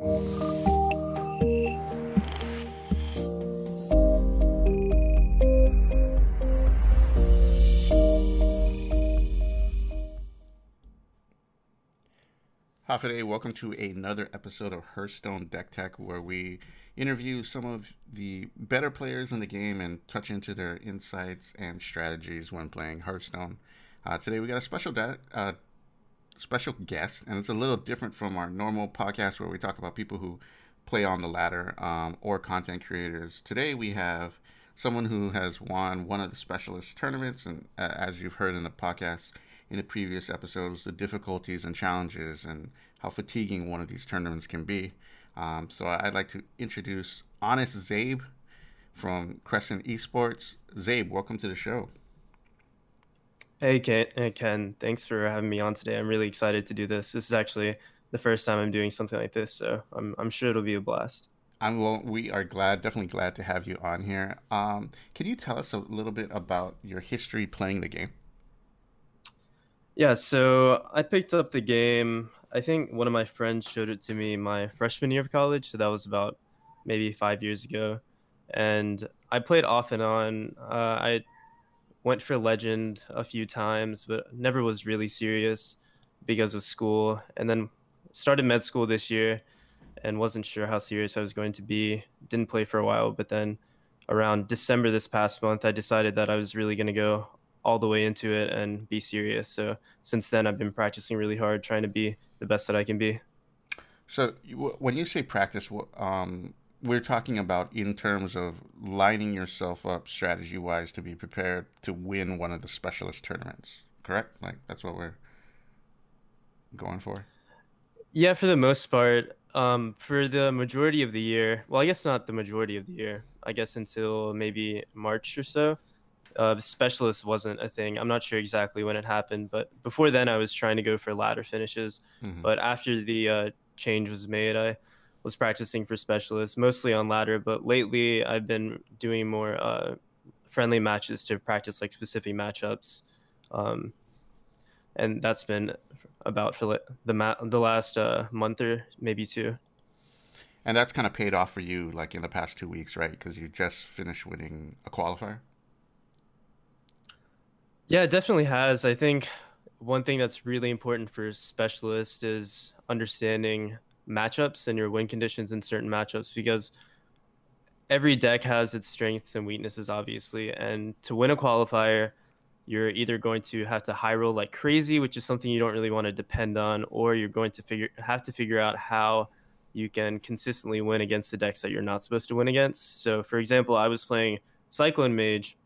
Hafaday, welcome to another episode of Hearthstone Deck Tech, where we interview some of the better players in the game and touch into their insights and strategies when playing Hearthstone. Uh, today we got a special de- uh, special guest, and it's a little different from our normal podcast where we talk about people who play on the ladder um, or content creators. Today we have someone who has won one of the specialist tournaments, and uh, as you've heard in the podcast in the previous episodes, the difficulties and challenges and how fatiguing one of these tournaments can be. Um, so I'd like to introduce Honest Zabe from Crescent Esports. Zabe, welcome to the show. Hey Ken, hey Ken, thanks for having me on today. I'm really excited to do this. This is actually the first time I'm doing something like this, so I'm I'm sure it'll be a blast. I'm well. We are glad, definitely glad to have you on here. Um, can you tell us a little bit about your history playing the game? Yeah, so I picked up the game. I think one of my friends showed it to me my freshman year of college, so that was about maybe five years ago. And I played off and on. Uh, I went for legend a few times, but never was really serious because of school. And then started med school this year and wasn't sure how serious I was going to be. Didn't play for a while, but then around December this past month, I decided that I was really going to go all the way into it and be serious. So since then, I've been practicing really hard, trying to be the best that I can be. So when you say practice, um, we're talking about in terms of lining yourself up strategy wise to be prepared to win one of the specialist tournaments, correct? Like that's what we're going for. Yeah, for the most part. Um, for the majority of the year, well, I guess not the majority of the year. I guess until maybe March or so uh, specialist wasn't a thing. I'm not sure exactly when it happened, but before then I was trying to go for ladder finishes. Mm-hmm. But after the uh, change was made, I was practicing for specialists, mostly on ladder. But lately I've been doing more uh, friendly matches to practice like specific matchups, um, and that's been about for the ma- the last uh, month or maybe two. And that's kind of paid off for you, like in the past two weeks, right? Because you just finished winning a qualifier. Yeah, it definitely has. I think one thing that's really important for specialists is understanding matchups and your win conditions in certain matchups because every deck has its strengths and weaknesses, obviously. And to win a qualifier, you're either going to have to high roll like crazy, which is something you don't really want to depend on, or you're going to figure have to figure out how you can consistently win against the decks that you're not supposed to win against. So, for example, I was playing Cyclone Mage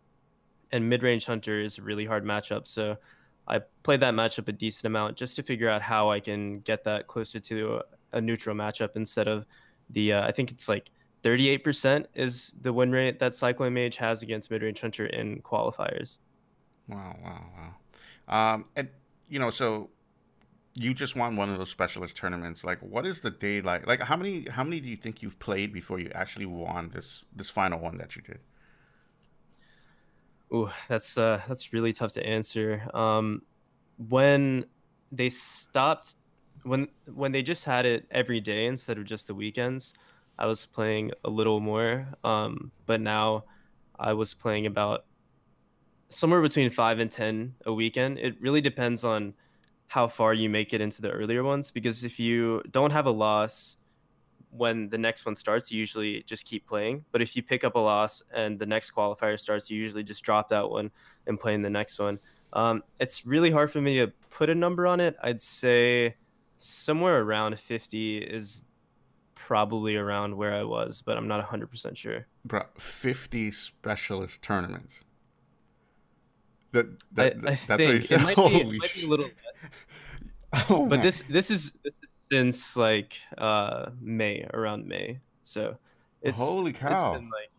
and mid range hunter is a really hard matchup. So I played that matchup a decent amount just to figure out how I can get that closer to a, neutral matchup instead of the uh, I think it's like 38% is the win rate that Cyclone Mage has against mid range hunter in qualifiers. Wow, wow, wow. Um, and you know, so you just won one of those specialist tournaments. Like, what is the day like? Like, how many how many do you think you've played before you actually won this this final one that you did? Ooh, that's uh, that's really tough to answer. Um, when they stopped, when when they just had it every day instead of just the weekends, I was playing a little more. Um, but now I was playing about somewhere between five and ten a weekend. It really depends on how far you make it into the earlier ones. Because if you don't have a loss when the next one starts, you usually just keep playing. But if you pick up a loss and the next qualifier starts, you usually just drop that one and play in the next one. Um, it's really hard for me to put a number on it. I'd say somewhere around 50 is probably around where I was, but I'm not 100% sure. Bro, 50 specialist tournaments. That, that, I, I that's think what you said. It might, be, it might be a little oh, but this this is this is since like uh May around May. So it's holy cow. It's been like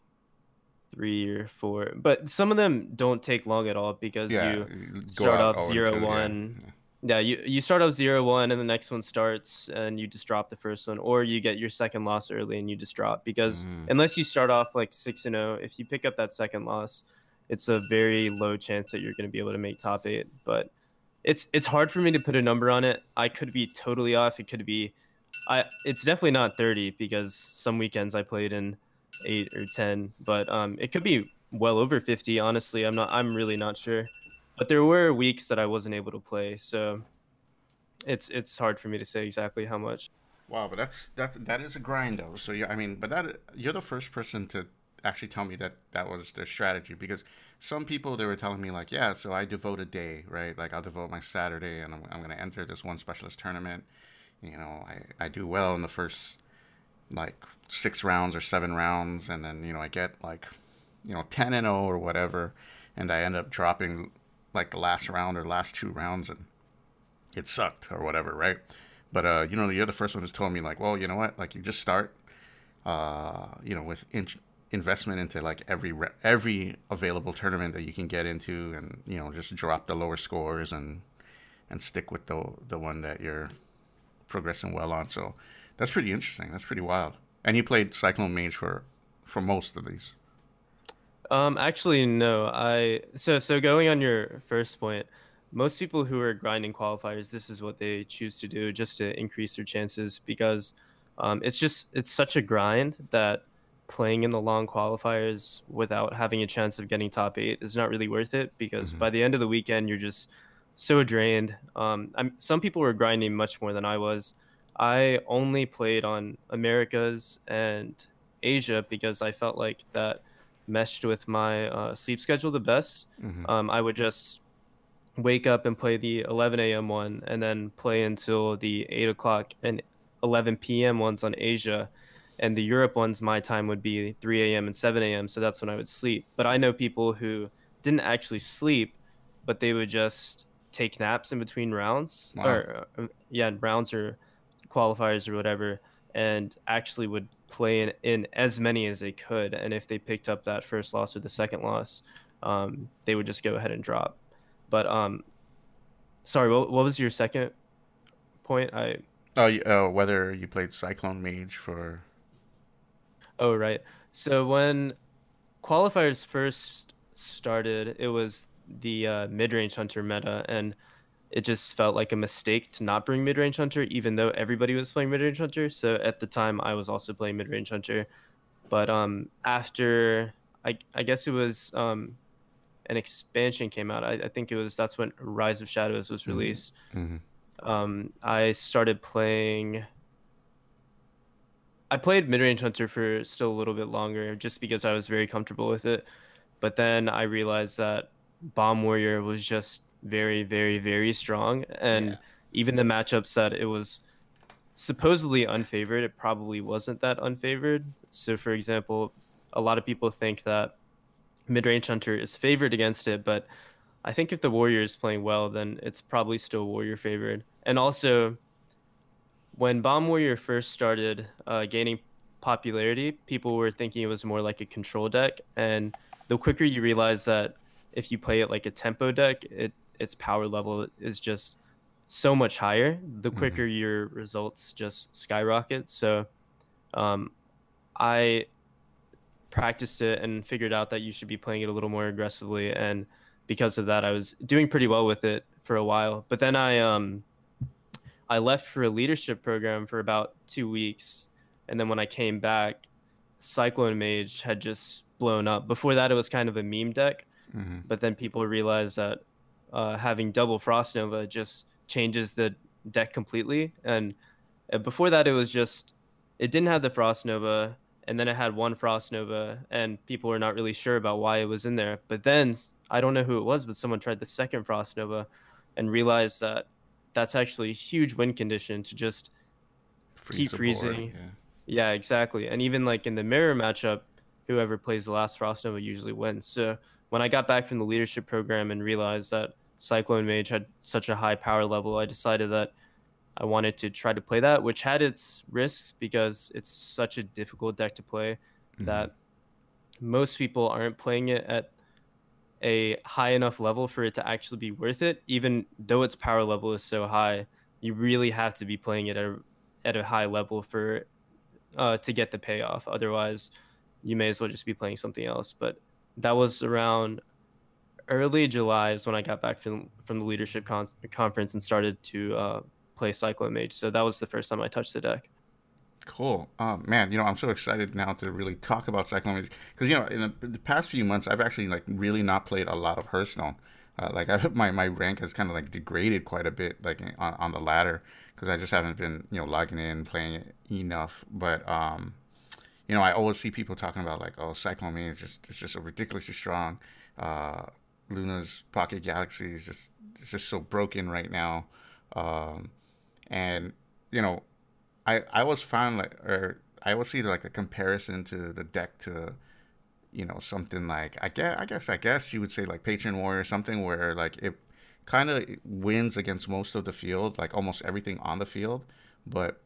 three or four, but some of them don't take long at all because yeah, you start off zero one. Yeah. Yeah, you you start off zero one, and the next one starts, and you just drop the first one, or you get your second loss early and you just drop because mm. unless you start off like six and zero, oh, if you pick up that second loss, it's a very low chance that you're going to be able to make top eight. But it's it's hard for me to put a number on it. I could be totally off. It could be I it's definitely not 30 because some weekends I played in eight or 10, but um, it could be well over 50. Honestly, I'm not. I'm really not sure. But there were weeks that I wasn't able to play, so it's it's hard for me to say exactly how much. Wow, but that's that that is a grind though. So yeah, I mean, but that you're the first person to actually tell me that that was their strategy because some people they were telling me like, yeah, so I devote a day, right? Like I'll devote my Saturday and I'm, I'm going to enter this one specialist tournament. You know, I, I do well in the first like six rounds or seven rounds, and then you know I get like you know ten and zero oh or whatever, and I end up dropping like the last round or last two rounds, and it sucked or whatever, right? But uh, you know, you're the first one who's told me like, well, you know what? Like you just start, uh, you know, with in- investment into like every re- every available tournament that you can get into, and you know, just drop the lower scores and and stick with the the one that you're progressing well on. So that's pretty interesting. That's pretty wild. And you played Cyclone Mage for for most of these. Um, actually, no. I so so going on your first point, most people who are grinding qualifiers, this is what they choose to do just to increase their chances because um, it's just it's such a grind that playing in the long qualifiers without having a chance of getting top eight is not really worth it because mm-hmm. by the end of the weekend you're just so drained. Um, I'm, some people were grinding much more than I was. I only played on Americas and Asia because I felt like that meshed with my uh, sleep schedule the best. Mm-hmm. Um, I would just wake up and play the 11 a.m. one and then play until the 8 o'clock and 11 p.m. ones on Asia. And the Europe ones, my time would be 3 a.m. and 7 a.m. So that's when I would sleep. But I know people who didn't actually sleep, but they would just take naps in between rounds wow. or uh, yeah, rounds or qualifiers or whatever, and actually would play in, in as many as they could. And if they picked up that first loss or the second loss, um, they would just go ahead and drop. But um, sorry, what, what was your second point? I oh uh, whether you played Cyclone Mage for. Oh right. So when qualifiers first started, it was the uh, mid-range hunter meta, and it just felt like a mistake to not bring mid-range hunter, even though everybody was playing mid-range hunter. So at the time, I was also playing mid-range hunter. But um, after I, I guess it was um, an expansion came out. I, I, think it was that's when Rise of Shadows was mm-hmm. released. Mm-hmm. Um, I started playing. I played mid range hunter for still a little bit longer, just because I was very comfortable with it. But then I realized that Bomb Warrior was just very, very, very strong, and yeah. even the matchups that it was supposedly unfavored, it probably wasn't that unfavored. So, for example, a lot of people think that mid-range hunter is favored against it, but I think if the warrior is playing well, then it's probably still warrior favored. And also, when bomb warrior first started uh, gaining popularity, people were thinking it was more like a control deck, and the quicker you realize that if you play it like a tempo deck, it its power level is just so much higher. The mm-hmm. quicker mm-hmm. your results just skyrocket. So, um, I practiced it and figured out that you should be playing it a little more aggressively and because of that I was doing pretty well with it for a while but then I um I left for a leadership program for about 2 weeks and then when I came back Cyclone Mage had just blown up before that it was kind of a meme deck mm-hmm. but then people realized that uh, having double Frost Nova just changes the deck completely and uh, before that it was just it didn't have the Frost Nova and then it had one frost nova and people were not really sure about why it was in there but then i don't know who it was but someone tried the second frost nova and realized that that's actually a huge win condition to just Freeze keep freezing yeah. yeah. exactly and even like in the mirror matchup whoever plays the last frost nova usually wins so when i got back from the leadership program and realized that cyclone mage had such a high power level i decided that I wanted to try to play that, which had its risks because it's such a difficult deck to play mm-hmm. that most people aren't playing it at a high enough level for it to actually be worth it. Even though its power level is so high, you really have to be playing it at a, at a high level for uh, to get the payoff. Otherwise, you may as well just be playing something else. But that was around early July is when I got back from from the leadership con- conference and started to uh, play Cyclone Mage. So that was the first time I touched the deck. Cool, uh, man. You know, I'm so excited now to really talk about Cyclone Mage because you know, in the, the, past few months, I've actually like really not played a lot of Hearthstone. Uh, like I, my my rank has kind of like degraded quite a bit, like on, on the ladder, because I just haven't been you know logging in playing it enough. But um, you know, I always see people talking about like, oh, Cyclone Mage is just it's just a ridiculously strong. Uh, Luna's Pocket Galaxy is just just so broken right now, um, and you know I I always found like or I always see like a comparison to the deck to you know something like I guess I guess I guess you would say like Patron Warrior something where like it kind of wins against most of the field like almost everything on the field. But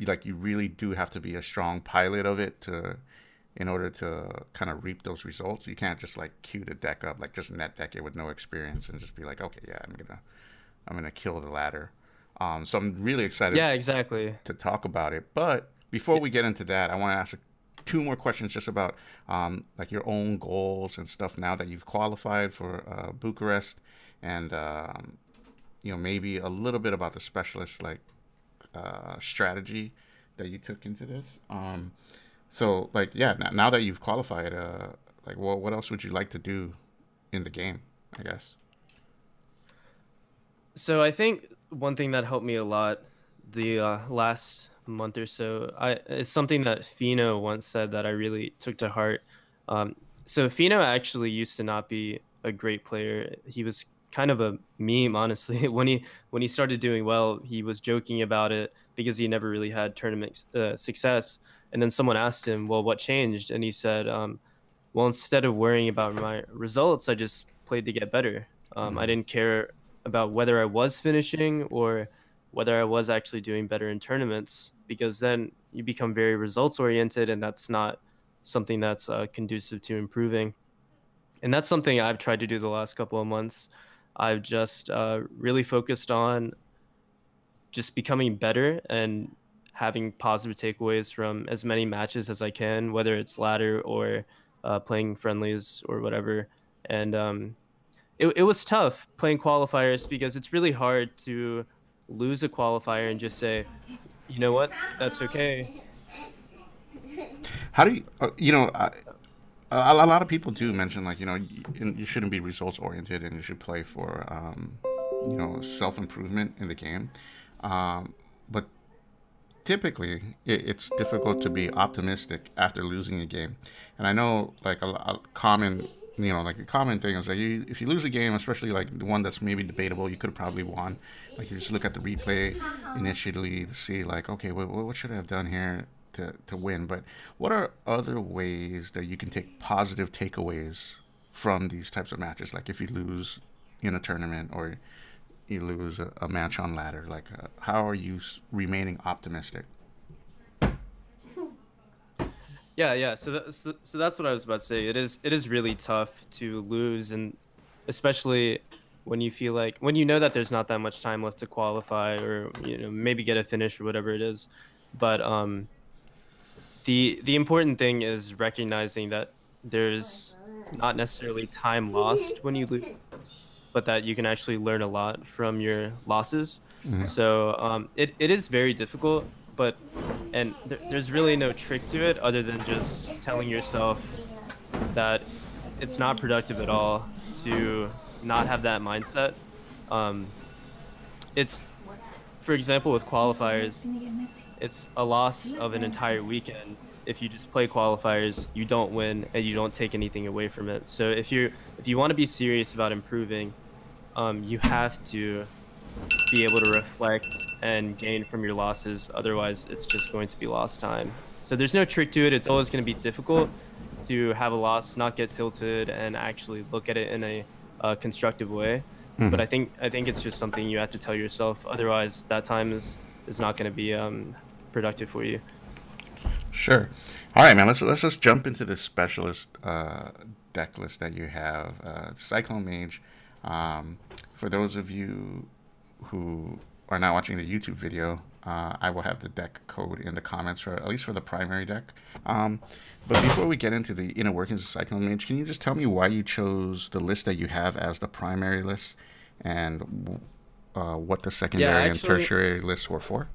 like you really do have to be a strong pilot of it to in order to kind of reap those results you can't just like queue the deck up like just net deck it with no experience and just be like okay yeah I'm gonna I'm gonna kill the ladder um, so I'm really excited. Yeah, exactly. To talk about it, but before we get into that, I want to ask two more questions just about um, like your own goals and stuff now that you've qualified for uh, Bucharest, and um, you know maybe a little bit about the specialist like uh, strategy that you took into this. Um, so like yeah, now that you've qualified, uh, like what what else would you like to do in the game? I guess. So I think one thing that helped me a lot the uh, last month or so I, it's something that Fino once said that I really took to heart. Um, so Fino actually used to not be a great player. He was kind of a meme, honestly. when he when he started doing well, he was joking about it because he never really had tournament uh, success. And then someone asked him, "Well, what changed?" And he said, um, "Well, instead of worrying about my results, I just played to get better. Um, mm-hmm. I didn't care about whether I was finishing or whether I was actually doing better in tournaments because then you become very results oriented and that's not something that's uh, conducive to improving. And that's something I've tried to do the last couple of months. I've just uh, really focused on just becoming better and having positive takeaways from as many matches as I can, whether it's ladder or uh, playing friendlies or whatever. And um, it, it was tough playing qualifiers because it's really hard to lose a qualifier and just say, you know what, that's okay. How do you, uh, you know, uh, a, a, lot of people do mention like, you know, you, you shouldn't be results oriented and you should play for, um, you know, self improvement in the game. Um, but typically it, it's difficult to be optimistic after losing a game. And I know like a, a common you know, like the common thing is like you, if you lose a game, especially like the one that's maybe debatable, you could have probably won. Like you just look at the replay initially to see like, okay, what, what should I have done here to, to win? But what are other ways that you can take positive takeaways from these types of matches? Like if you lose in a tournament or you lose a, a match on ladder, like uh, how are you remaining optimistic? Yeah, yeah. So that's so that's what I was about to say. It is it is really tough to lose, and especially when you feel like when you know that there's not that much time left to qualify, or you know maybe get a finish or whatever it is. But um, the the important thing is recognizing that there's not necessarily time lost when you lose, but that you can actually learn a lot from your losses. Mm-hmm. So um, it, it is very difficult but and th- there's really no trick to it other than just telling yourself that it's not productive at all to not have that mindset. Um, it's, for example, with qualifiers, it's a loss of an entire weekend. If you just play qualifiers, you don't win and you don't take anything away from it. So if you if you want to be serious about improving, um, you have to be able to reflect and gain from your losses. Otherwise, it's just going to be lost time. So there's no trick to it. It's always going to be difficult to have a loss, not get tilted, and actually look at it in a uh, constructive way. Mm-hmm. But I think I think it's just something you have to tell yourself. Otherwise, that time is is not going to be um, productive for you. Sure. All right, man. Let's let's just jump into the specialist uh, deck list that you have. Uh, Cyclone Mage. Um, for those of you who are not watching the YouTube video, uh, I will have the deck code in the comments for at least for the primary deck. Um, but before we get into the inner workings of Cyclone Mage, can you just tell me why you chose the list that you have as the primary list and uh, what the secondary yeah, actually, and tertiary lists were for?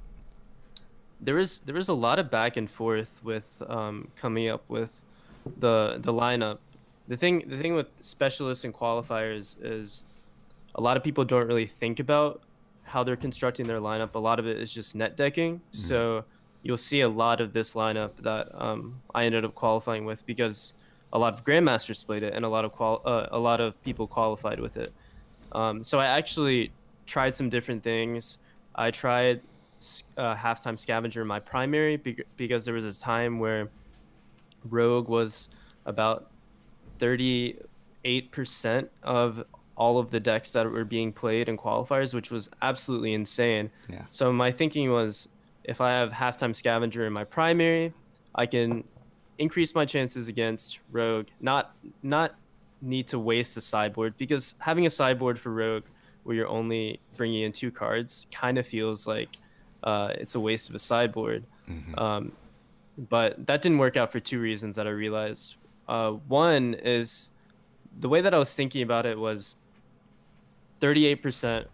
There was there was a lot of back and forth with um, coming up with the the lineup. The thing the thing with specialists and qualifiers is a lot of people don't really think about how they're constructing their lineup. A lot of it is just net decking. Mm-hmm. So you'll see a lot of this lineup that um, I ended up qualifying with because a lot of grandmasters played it and a lot of qual- uh, a lot of people qualified with it. Um, so I actually tried some different things. I tried uh, halftime scavenger in my primary be- because there was a time where rogue was about 38% of all of the decks that were being played in qualifiers, which was absolutely insane. Yeah. So my thinking was if I have halftime scavenger in my primary, I can increase my chances against rogue, not not need to waste a sideboard because having a sideboard for rogue where you're only bringing in two cards kind of feels like uh, it's a waste of a sideboard. Mm-hmm. Um, but that didn't work out for two reasons that I realized. Uh, one is the way that I was thinking about it was 38%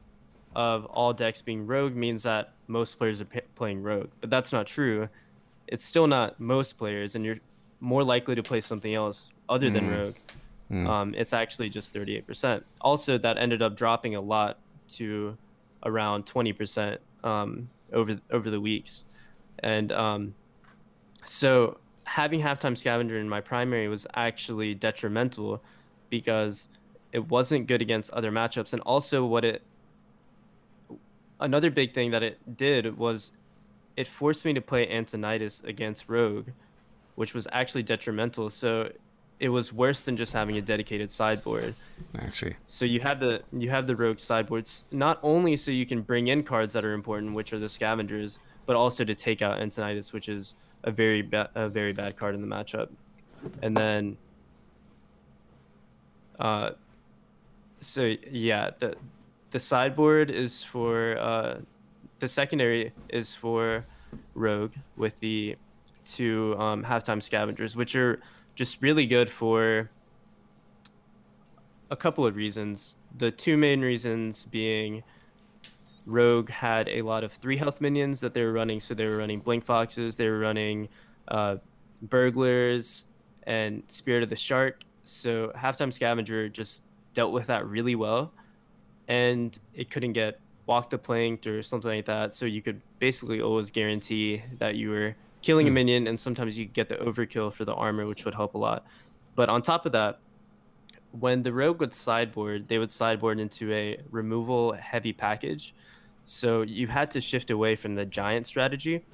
of all decks being rogue means that most players are p- playing rogue, but that's not true. It's still not most players, and you're more likely to play something else other than mm. rogue. Mm. Um, it's actually just 38%. Also, that ended up dropping a lot to around 20% um, over over the weeks, and um, so having halftime scavenger in my primary was actually detrimental because it wasn't good against other matchups, and also what it another big thing that it did was it forced me to play Antonidas against Rogue, which was actually detrimental. So it was worse than just having a dedicated sideboard. I see. So you have the you have the rogue sideboards not only so you can bring in cards that are important, which are the scavengers, but also to take out Antonidas, which is a very bad a very bad card in the matchup. And then, uh, so yeah, the the sideboard is for uh, the secondary is for rogue with the two um, halftime scavengers, which are just really good for a couple of reasons. The two main reasons being Rogue had a lot of three health minions that they were running. So they were running Blink Foxes, they were running uh, Burglars, and Spirit of the Shark. So Halftime Scavenger just dealt with that really well. And it couldn't get walk the plank or something like that. So you could basically always guarantee that you were killing a hmm. minion, and sometimes you get the overkill for the armor, which would help a lot. But on top of that, when the rogue would sideboard, they would sideboard into a removal heavy package. So you had to shift away from the giant strategy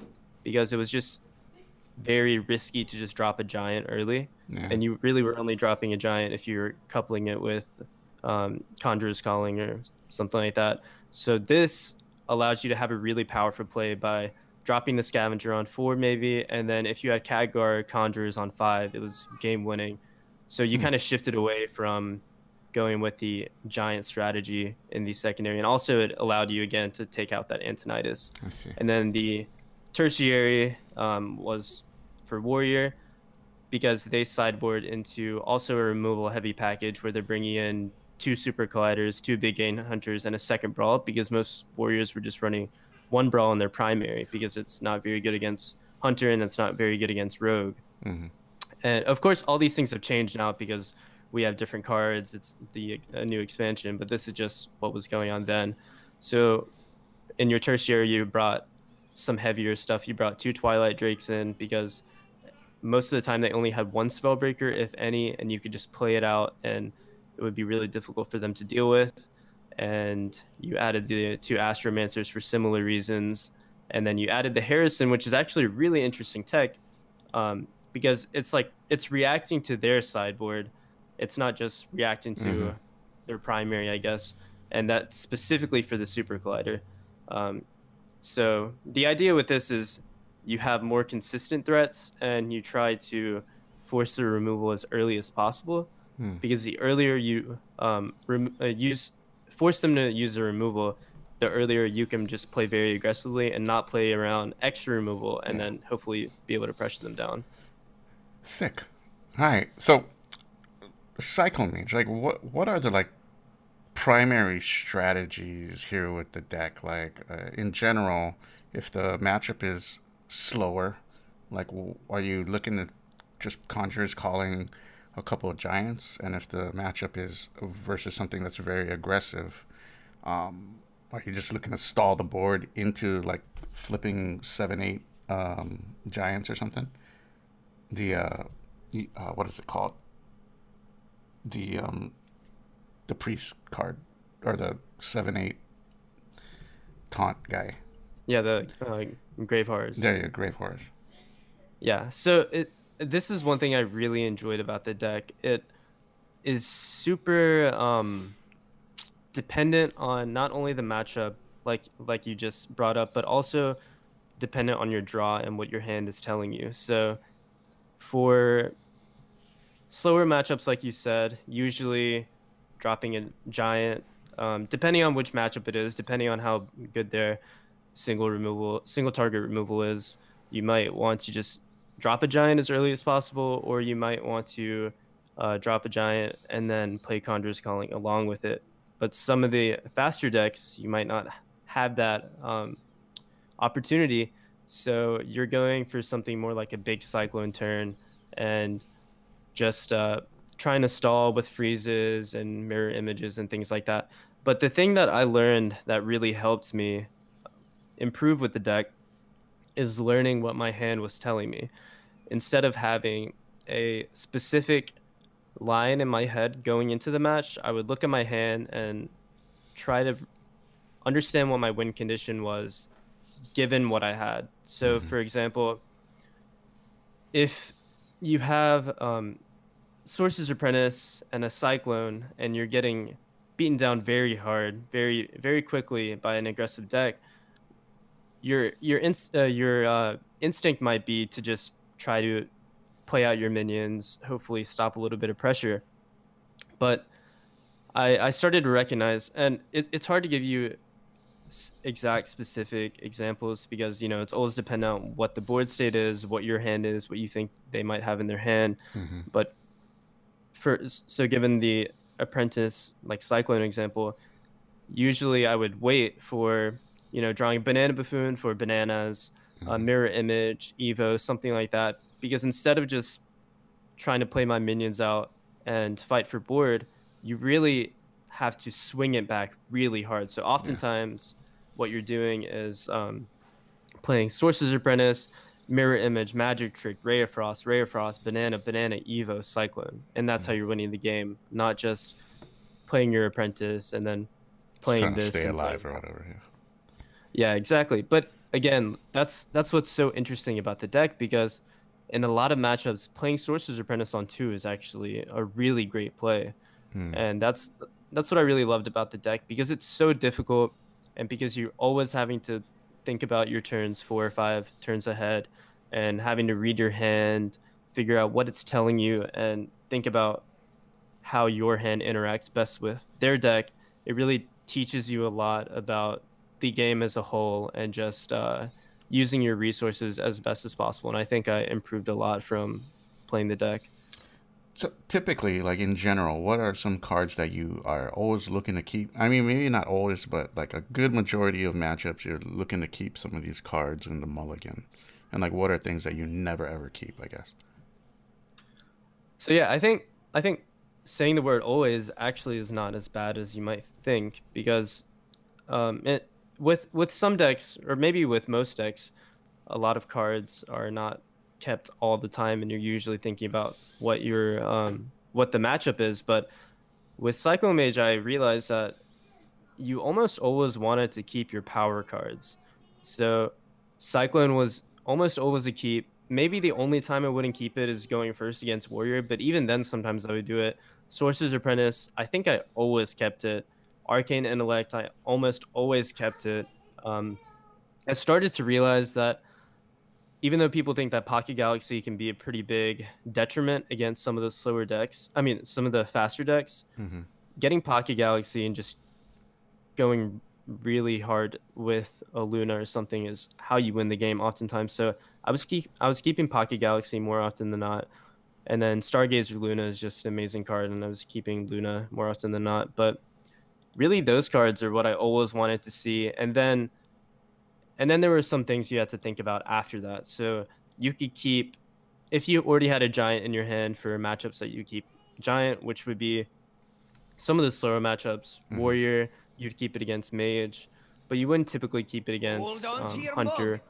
because it was just very risky to just drop a giant early. Yeah. And you really were only dropping a giant if you were coupling it with um, Conjurer's Calling or something like that. So this allows you to have a really powerful play by dropping the scavenger on four maybe, and then if you had Khadgar conjurers on five, it was game winning. So you hmm. kind of shifted away from going with the giant strategy in the secondary, and also it allowed you again to take out that Antonidas. I see. And then the tertiary um, was for warrior because they sideboard into also a removal heavy package where they're bringing in two super colliders, two big game hunters, and a second brawl because most warriors were just running one brawl in their primary because it's not very good against hunter and it's not very good against rogue. Mm-hmm. And of course, all these things have changed now because we have different cards. It's the a new expansion, but this is just what was going on then. So, in your tertiary, you brought some heavier stuff. You brought two Twilight Drakes in because most of the time they only had one Spellbreaker, if any, and you could just play it out, and it would be really difficult for them to deal with and you added the two astromancers for similar reasons and then you added the harrison which is actually really interesting tech um, because it's like it's reacting to their sideboard it's not just reacting to mm-hmm. their primary i guess and that's specifically for the super collider um, so the idea with this is you have more consistent threats and you try to force the removal as early as possible hmm. because the earlier you um, rem- uh, use force them to use the removal, the earlier you can just play very aggressively and not play around extra removal, and yeah. then hopefully be able to pressure them down. Sick. All right. So, cycle mage, like what what are the like primary strategies here with the deck? Like uh, in general, if the matchup is slower? Like, are you looking to just conjurers calling a couple of giants, and if the matchup is versus something that's very aggressive, um, are you just looking to stall the board into like flipping seven, eight um, giants or something? The uh, uh, what is it called? The um, the priest card or the seven eight taunt guy. Yeah, the uh, grave horrors. There you go, grave horrors. Yeah, so it this is one thing I really enjoyed about the deck. It is super um, dependent on not only the matchup, like like you just brought up, but also dependent on your draw and what your hand is telling you. So for slower matchups, like you said, usually dropping a giant, um, depending on which matchup it is, depending on how good their single removal, single target removal is, you might want to just drop a giant as early as possible, or you might want to uh, drop a giant and then play Conjurer's Calling along with it. But some of the faster decks, you might not have that um, opportunity. So you're going for something more like a big Cyclone turn and just uh, trying to stall with freezes and mirror images and things like that. But the thing that I learned that really helped me improve with the deck is learning what my hand was telling me instead of having a specific line in my head going into the match, I would look at my hand and try to understand what my win condition was given what I had. So, mm-hmm. for example, if you have um, Sorcerer's Apprentice and a Cyclone, and you're getting beaten down very hard, very very quickly by an aggressive deck, your your inst- uh, your uh, instinct might be to just try to play out your minions, hopefully stop a little bit of pressure. But I, I started to recognize, and it, it's hard to give you exact specific examples because you know it's always dependent on what the board state is, what your hand is, what you think they might have in their hand. Mm-hmm. But for so given the apprentice like cyclone example, usually I would wait for you know drawing banana buffoon for bananas a mirror image, Evo, something like that. Because instead of just trying to play my minions out and fight for board, you really have to swing it back really hard. So oftentimes, yeah. what you're doing is um, playing Sorcerer's Apprentice, Mirror Image, Magic Trick, Ray of Frost, Ray of Frost, Banana, Banana, Evo, Cyclone, and that's mm-hmm. how you're winning the game. Not just playing your Apprentice and then playing this. stay alive or whatever. Yeah. Yeah, exactly. But again, that's that's what's so interesting about the deck because in a lot of matchups, playing Sorcerer's Apprentice on two is actually a really great play, hmm. and that's that's what I really loved about the deck because it's so difficult, and because you're always having to think about your turns four or five turns ahead, and having to read your hand, figure out what it's telling you, and think about how your hand interacts best with their deck. It really teaches you a lot about the game as a whole and just uh, using your resources as best as possible. And I think I improved a lot from playing the deck. So typically, like in general, what are some cards that you are always looking to keep? I mean, maybe not always, but like a good majority of matchups, you're looking to keep some of these cards in the mulligan. And like, what are things that you never ever keep? I guess. So yeah, I think I think saying the word always actually is not as bad as you might think because um, it with with some decks or maybe with most decks a lot of cards are not kept all the time and you're usually thinking about what your um, what the matchup is. But with cyclone mage i realized that you almost always wanted to keep your power cards. So cyclone was almost always a keep. Maybe the only time i wouldn't keep it is going first against warrior but even then sometimes i would do it. Sorcerer's apprentice i think i always kept it Arcane Intellect, I almost always kept it. Um, I started to realize that even though people think that Pocket Galaxy can be a pretty big detriment against some of the slower decks, I mean, some of the faster decks, mm-hmm. getting Pocket Galaxy and just going really hard with a Luna or something is how you win the game oftentimes. So I was keep I was keeping Pocket Galaxy more often than not. And then Stargazer Luna is just an amazing card and I was keeping Luna more often than not. But really those cards are what I always wanted to see. And then and then there were some things you had to think about after that. So you could keep, if you already had a giant in your hand for matchups that you keep giant, which would be some of the slower matchups, mm-hmm. warrior, you'd keep it against mage, but you wouldn't typically keep it against um, hunter.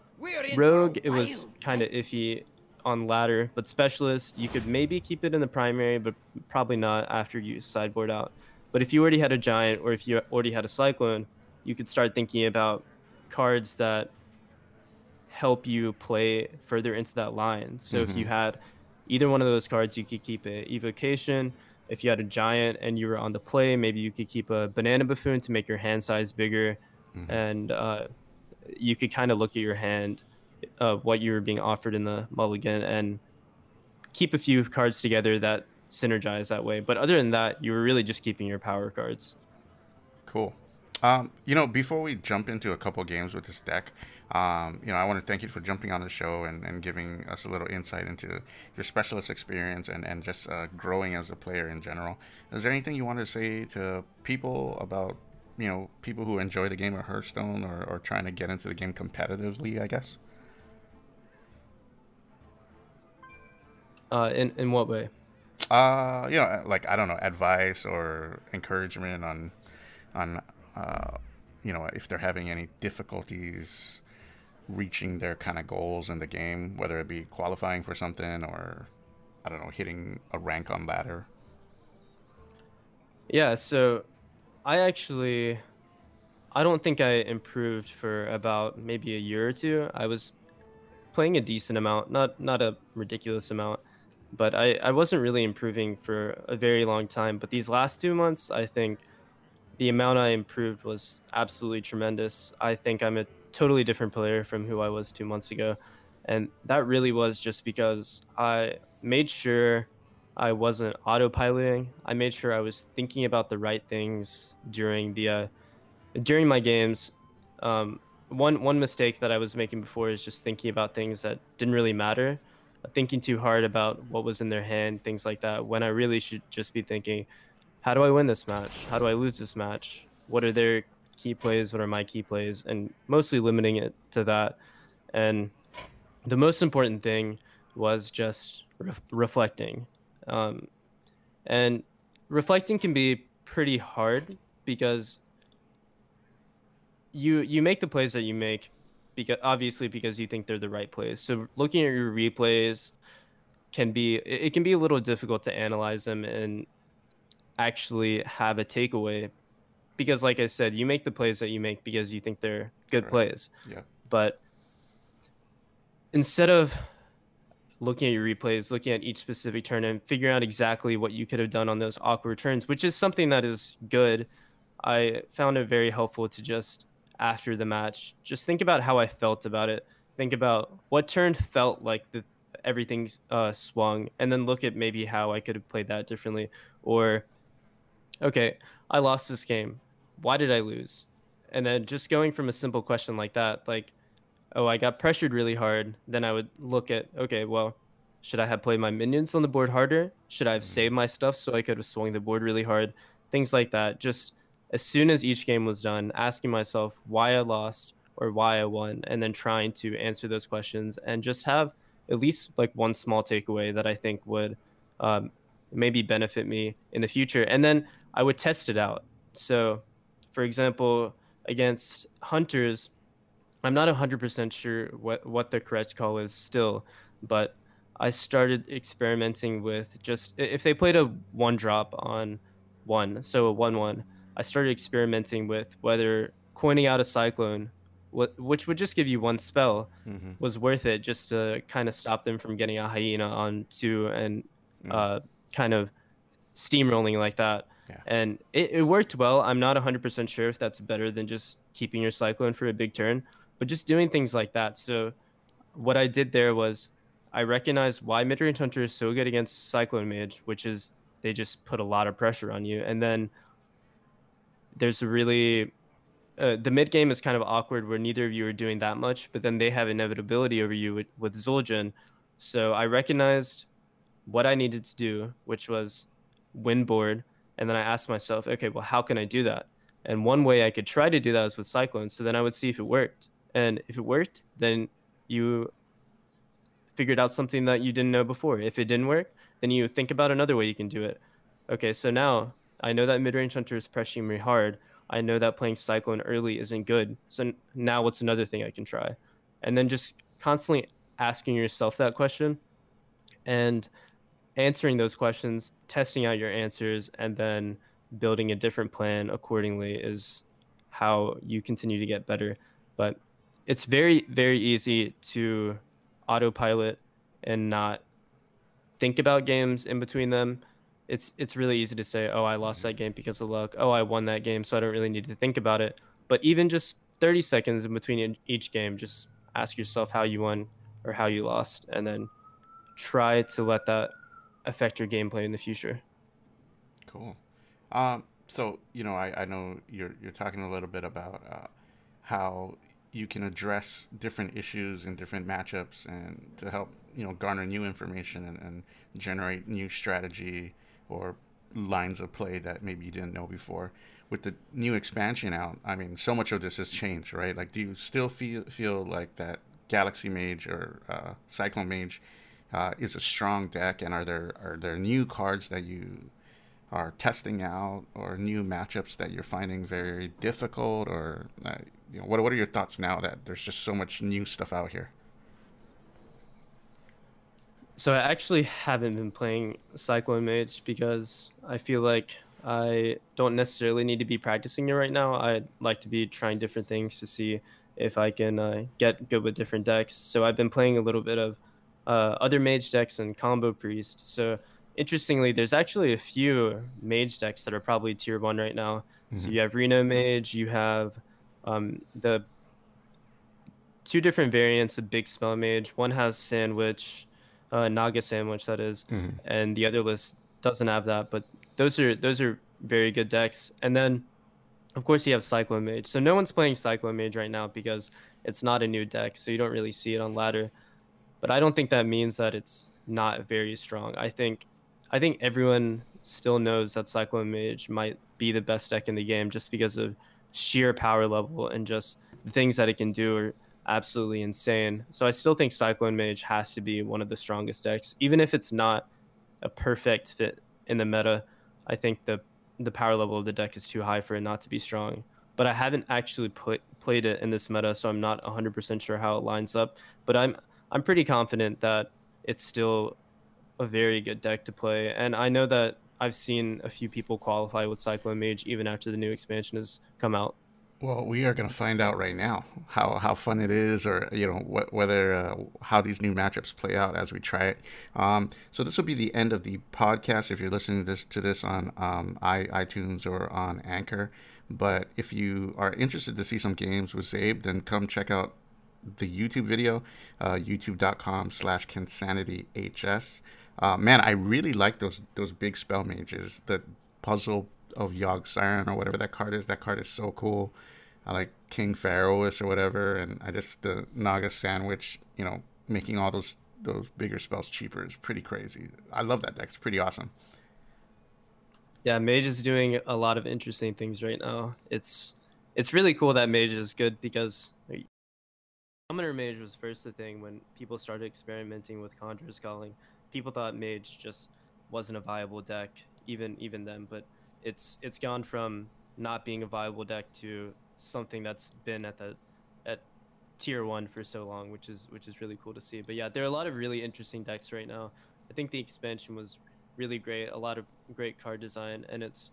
Rogue, it was kind of iffy on ladder, but specialist, you could maybe keep it in the primary, but probably not after you sideboard out. But if you already had a giant or if you already had a cyclone, you could start thinking about cards that help you play further into that line. So mm-hmm. if you mm-hmm. had either one of those cards, you could keep a evocation. If you had a giant and you were on the play, maybe you could keep a banana buffoon to make your hand size bigger, mm-hmm. and uh, you could kind of look at your hand of what you were being offered in the mulligan and keep a few cards together that synergize that way. But other than that, you were really just keeping your power cards. Cool. Um, you know, before we jump into a couple games with this deck, um, you know, I want to thank you for jumping on the show and, and giving us a little insight into your specialist experience and, and just uh, growing as a player in general. Is there anything you want to say to people about, you know, people who enjoy the game of Hearthstone or, or trying to get into the game competitively, I guess? Uh, in in what way? Uh, you know, like I don't know, advice or encouragement on on uh, you know, if they're having any difficulties reaching their kind of goals in the game, whether it be qualifying for something or I don't know, hitting a rank on ladder. Yeah, so I actually I don't think I improved for about maybe a year or two. I was playing a decent amount, not not a ridiculous amount, but I, I wasn't really improving for a very long time. But these last two months, I think the amount I improved was absolutely tremendous. I think I'm a totally different player from who I was two months ago. And that really was just because I made sure I wasn't autopiloting. I made sure I was thinking about the right things during the uh, during my games. Um, one one mistake that I was making before is just thinking about things that didn't really matter thinking too hard about what was in their hand, things like that, when I really should just be thinking, how do I win this match? How do I lose this match? What are their key plays? What are my key plays? And mostly limiting it to that. And the most important thing was just re- reflecting. Um, and reflecting can be pretty hard because you you make the plays that you make because obviously because you think they're the right plays. So looking at your replays can be it can be a little difficult to analyze them and actually have a takeaway because like I said, you make the plays that you make because you think they're good right. plays. Yeah. But instead of looking at your replays, looking at each specific turn and figuring out exactly what you could have done on those awkward turns, which is something that is good, I found it very helpful to just after the match. Just think about how I felt about it. Think about what turn felt like the everything uh, swung, and then look at maybe how I could have played that differently. Or, okay, I lost this game. Why did I lose? And then just going from a simple question like that, like, oh, I got pressured really hard. Then I would look at, okay, well, should I have played my minions on the board harder? Should I have mm-hmm. saved my stuff so I could have swung the board really hard? Things like that. Just as soon as each game was done, asking myself why I lost or why I won, and then trying to answer those questions and just have at least like one small takeaway that I think would um, maybe benefit me in the future. And then I would test it out. So, for example, against hunters, I'm not 100% sure what, what the correct call is still, but I started experimenting with just if they played a one drop on one, so a 1 1 I started experimenting with whether coining out a cyclone, which would just give you one spell, mm-hmm. was worth it just to kind of stop them from getting a hyena on two and mm-hmm. uh, kind of steamrolling like that. Yeah. And it, it worked well. I'm not 100% sure if that's better than just keeping your cyclone for a big turn, but just doing things like that. So what I did there was I recognized why Midrange Hunter is so good against Cyclone Mage, which is they just put a lot of pressure on you. And then there's a really uh, the mid game is kind of awkward where neither of you are doing that much, but then they have inevitability over you with, with Zul'jin. So I recognized what I needed to do, which was win board, and then I asked myself, okay, well, how can I do that? And one way I could try to do that was with Cyclone. So then I would see if it worked. And if it worked, then you figured out something that you didn't know before. If it didn't work, then you think about another way you can do it. Okay, so now I know that mid range hunter is pressuring me hard. I know that playing Cyclone early isn't good. So now what's another thing I can try? And then just constantly asking yourself that question and answering those questions, testing out your answers, and then building a different plan accordingly is how you continue to get better. But it's very, very easy to autopilot and not think about games in between them it's it's really easy to say, oh, I lost that game because of luck. Oh, I won that game, so I don't really need to think about it. But even just 30 seconds in between each game, just ask yourself how you won or how you lost, and then try to let that affect your gameplay in the future. Cool. Um, so you know, I, I know you're you're talking a little bit about uh, how you can address different issues in different matchups and to help you know garner new information and, and generate new strategy or lines of play that maybe you didn't know before. With the new expansion out, I mean, so much of this has changed, right? Like, do you still feel feel like that Galaxy Mage or uh, Cyclone Mage uh, is a strong deck, and are there are there new cards that you are testing out, or new matchups that you're finding very difficult, or uh, you know, what what are your thoughts now that there's just so much new stuff out here? So I actually haven't been playing Cyclone Mage because I feel like I don't necessarily need to be practicing it right now. I'd like to be trying different things to see if I can uh, get good with different decks. So I've been playing a little bit of uh, other mage decks and combo priest. So interestingly, there's actually a few mage decks that are probably tier one right now. Mm-hmm. So you have Reno Mage, you have um, the two different variants of Big Spell Mage. One has Sand Witch, uh, Naga Sand Witch that is. Mm-hmm. and the other list doesn't have that. But those are those are very good decks. And then, of course, you have Cyclone Mage. So no one's playing Cyclone Mage right now because it's not a new deck, so you don't really see it on ladder. But I don't think that means that it's not very strong. I think I think everyone still knows that Cyclone Mage might be the best deck in the game just because of sheer power level and just the things that it can do are absolutely insane. So I still think Cyclone Mage has to be one of the strongest decks, even if it's not a perfect fit in the meta. I think the the power level of the deck is too high for it not to be strong. But I haven't actually put, played it in this meta, so I'm not 100% sure how it lines up. But I'm I'm pretty confident that it's still a very good deck to play, and I know that I've seen a few people qualify with Cyclone Mage even after the new expansion has come out. Well, we are going to find out right now how, how fun it is, or you know wh- whether uh, how these new matchups play out as we try it. Um, so this will be the end of the podcast. If you're listening to this to this on um, i iTunes or on Anchor, but if you are interested to see some games with Zabe, then come check out the YouTube video, uh, YouTube.com/slash KenSanityHS. Uh, man, I really like those those big spell mages. The puzzle of Yogg Saron or whatever that card is. That card is so cool. I like King Phaoris or whatever, and I just the Naga Sand Witch. You know, making all those those bigger spells cheaper is pretty crazy. I love that deck. It's pretty awesome. Yeah, Mage is doing a lot of interesting things right now. It's it's really cool that Mage is good because Summoner Mage was first the thing when people started experimenting with Conjurer's Calling. People thought Mage just wasn't a viable deck, even even then. But it's it's gone from not being a viable deck to something that's been at the at tier one for so long, which is which is really cool to see. But yeah, there are a lot of really interesting decks right now. I think the expansion was really great, a lot of great card design, and it's